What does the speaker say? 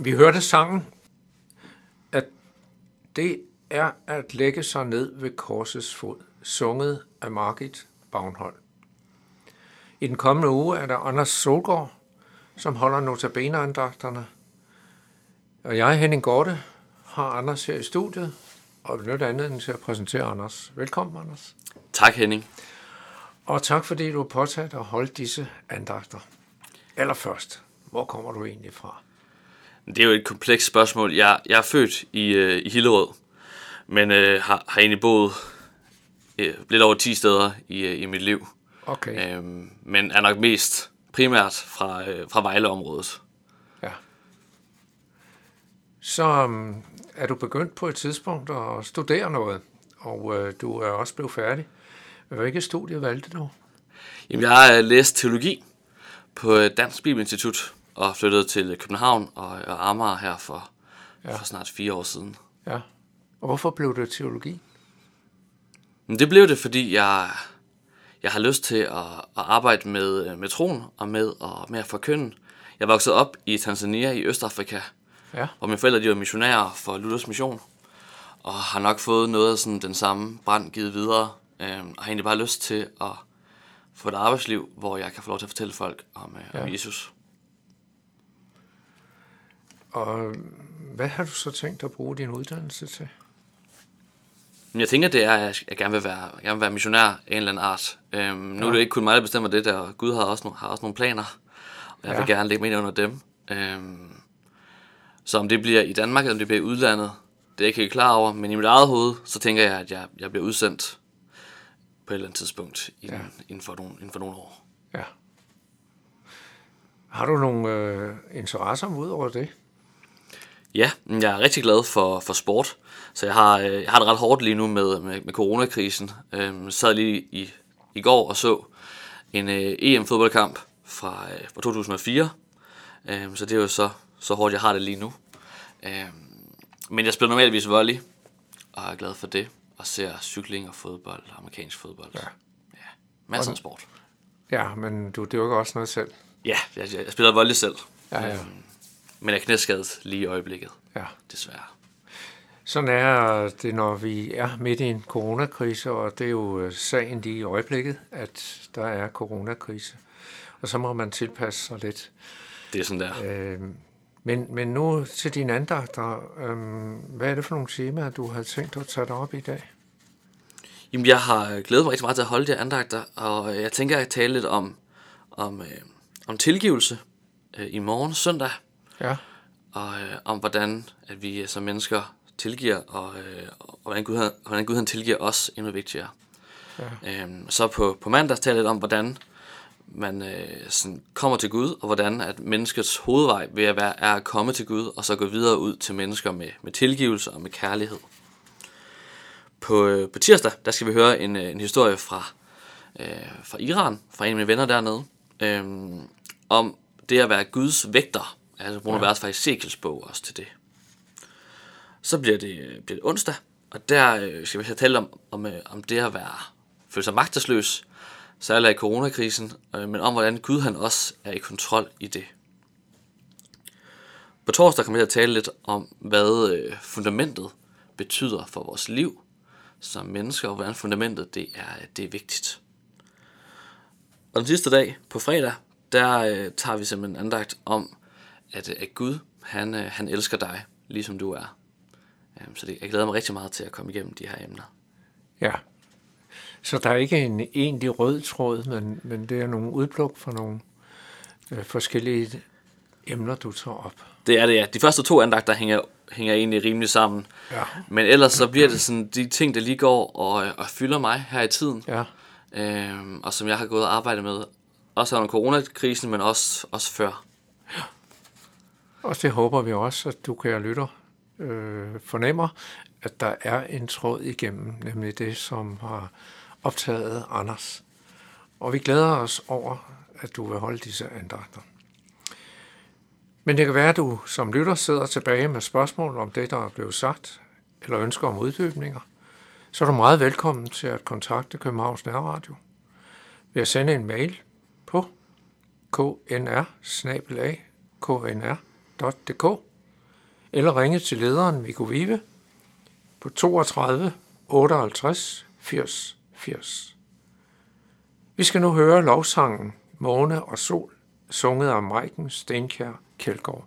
Vi hørte sangen, at det er at lægge sig ned ved korsets fod, sunget af Margit Bavnhold. I den kommende uge er der Anders Solgaard, som holder notabeneandagterne. Og jeg, Henning Gorte, har Anders her i studiet, og vil anledning til at præsentere Anders. Velkommen, Anders. Tak, Henning. Og tak, fordi du har påtaget at holde disse andagter. Allerførst, hvor kommer du egentlig fra? Det er jo et komplekst spørgsmål. Jeg, jeg er født i, øh, i Hillerød, men øh, har, har egentlig boet øh, lidt over 10 steder i, øh, i mit liv. Okay. Øhm, men er nok mest primært fra, øh, fra Vejleområdet. Ja. Så um, er du begyndt på et tidspunkt at studere noget, og øh, du er også blevet færdig. Hvilket studie valgte du? Jamen, jeg har øh, læst teologi på øh, Dansk Bibelinstitut og flyttede til København og, og Amager her for, ja. for snart fire år siden. Ja. Og hvorfor blev det teologi? Men det blev det, fordi jeg, jeg har lyst til at, at arbejde med, med troen og med, og med at forkynde. Jeg voksede op i Tanzania i Østafrika, Ja. og mine forældre de var missionærer for Luthers Mission, og har nok fået noget af sådan den samme brand givet videre, øh, og har egentlig bare lyst til at få et arbejdsliv, hvor jeg kan få lov til at fortælle folk om, øh, ja. om. Jesus. Og hvad har du så tænkt at bruge din uddannelse til? Jeg tænker, det er, at jeg gerne vil være, gerne vil være missionær af en eller anden art. Øhm, nu er det ikke kun mig, der bestemmer det der. Gud har også, nogle, har også nogle planer, og jeg Ja. vil gerne lægge mig ind under dem. Øhm, så om det bliver i Danmark, eller om det bliver i udlandet, det er jeg ikke helt klar over. Men i mit eget hoved, så tænker jeg, at jeg, jeg bliver udsendt på et eller andet tidspunkt inden, ja. inden, for, nogle, inden for nogle år. Ja. Har du nogle øh, interesser ud over det? Ja, jeg er rigtig glad for, for sport, så jeg har, øh, jeg har det ret hårdt lige nu med, med, med coronakrisen. Øhm, jeg sad lige i, i går og så en øh, EM-fodboldkamp fra, øh, fra 2004, øhm, så det er jo så, så hårdt, jeg har det lige nu. Øhm, men jeg spiller normalvis volley, og er glad for det, og ser cykling og fodbold, amerikansk fodbold. Ja. ja masser af sport. Ja, men du dyrker også noget selv. Ja, jeg, jeg, jeg spiller volley selv, Ja, ja. Øhm, men er knæskadet lige i øjeblikket, Ja. desværre. Sådan er det, når vi er midt i en coronakrise, og det er jo øh, sagen lige i øjeblikket, at der er coronakrise. Og så må man tilpasse sig lidt. Det er sådan der. Øh, men, men nu til dine andagter. Øh, hvad er det for nogle temaer, du har tænkt at tage dig op i dag? Jamen, jeg har glædet mig rigtig meget til at holde de andagter, og jeg tænker at tale lidt om, om, øh, om tilgivelse øh, i morgen søndag, Ja, og øh, om hvordan at vi som mennesker tilgiver, og, øh, og hvordan, Gud, han- hvordan Gud han tilgiver os endnu vigtigere. Ja. Øhm, så på, på mandag taler jeg lidt om, hvordan man øh, sådan kommer til Gud, og hvordan at menneskets hovedvej ved at være, er at komme til Gud, og så gå videre ud til mennesker med, med tilgivelse og med kærlighed. På, øh, på tirsdag, der skal vi høre en, øh, en historie fra, øh, fra Iran, fra en af mine venner dernede, øh, om det at være Guds vægter. Altså Bruno ja. Vers fra Ezekiels bog også til det. Så bliver det, øh, bliver det onsdag, og der øh, skal vi tale om, om, øh, om det at være, føle sig magtesløs, særligt i coronakrisen, øh, men om hvordan Gud han også er i kontrol i det. På torsdag kommer jeg til at tale lidt om, hvad øh, fundamentet betyder for vores liv som mennesker, og hvordan fundamentet det er, det er vigtigt. Og den sidste dag, på fredag, der øh, tager vi simpelthen andagt om, at, at Gud, han, øh, han elsker dig, ligesom du er. Øhm, så det, jeg glæder mig rigtig meget til at komme igennem de her emner. ja. Så der er ikke en egentlig rød tråd, men, men det er nogle udpluk for nogle øh, forskellige emner, du tager op. Det er det, ja. De første to andagter hænger, hænger egentlig rimelig sammen. Ja. Men ellers så bliver det sådan de ting, der lige går og, og fylder mig her i tiden. Ja, Øhm, og som jeg har gået og arbejdet med. Også under coronakrisen, men også, også før og det håber vi også, at du, kære lytter, øh, fornemmer, at der er en tråd igennem, nemlig det, som har optaget Anders. Og vi glæder os over, at du vil holde disse andagter. Men det kan være, at du som lytter sidder tilbage med spørgsmål om det, der er blevet sagt, eller ønsker om uddybninger, så er du meget velkommen til at kontakte Københavns Nærradio ved at sende en mail på knr knr.dk eller ringe til lederen Viggo Vive på 32 58 80 80. Vi skal nu høre lovsangen Måne og Sol, sunget af Maiken Stenkjær Kjeldgaard.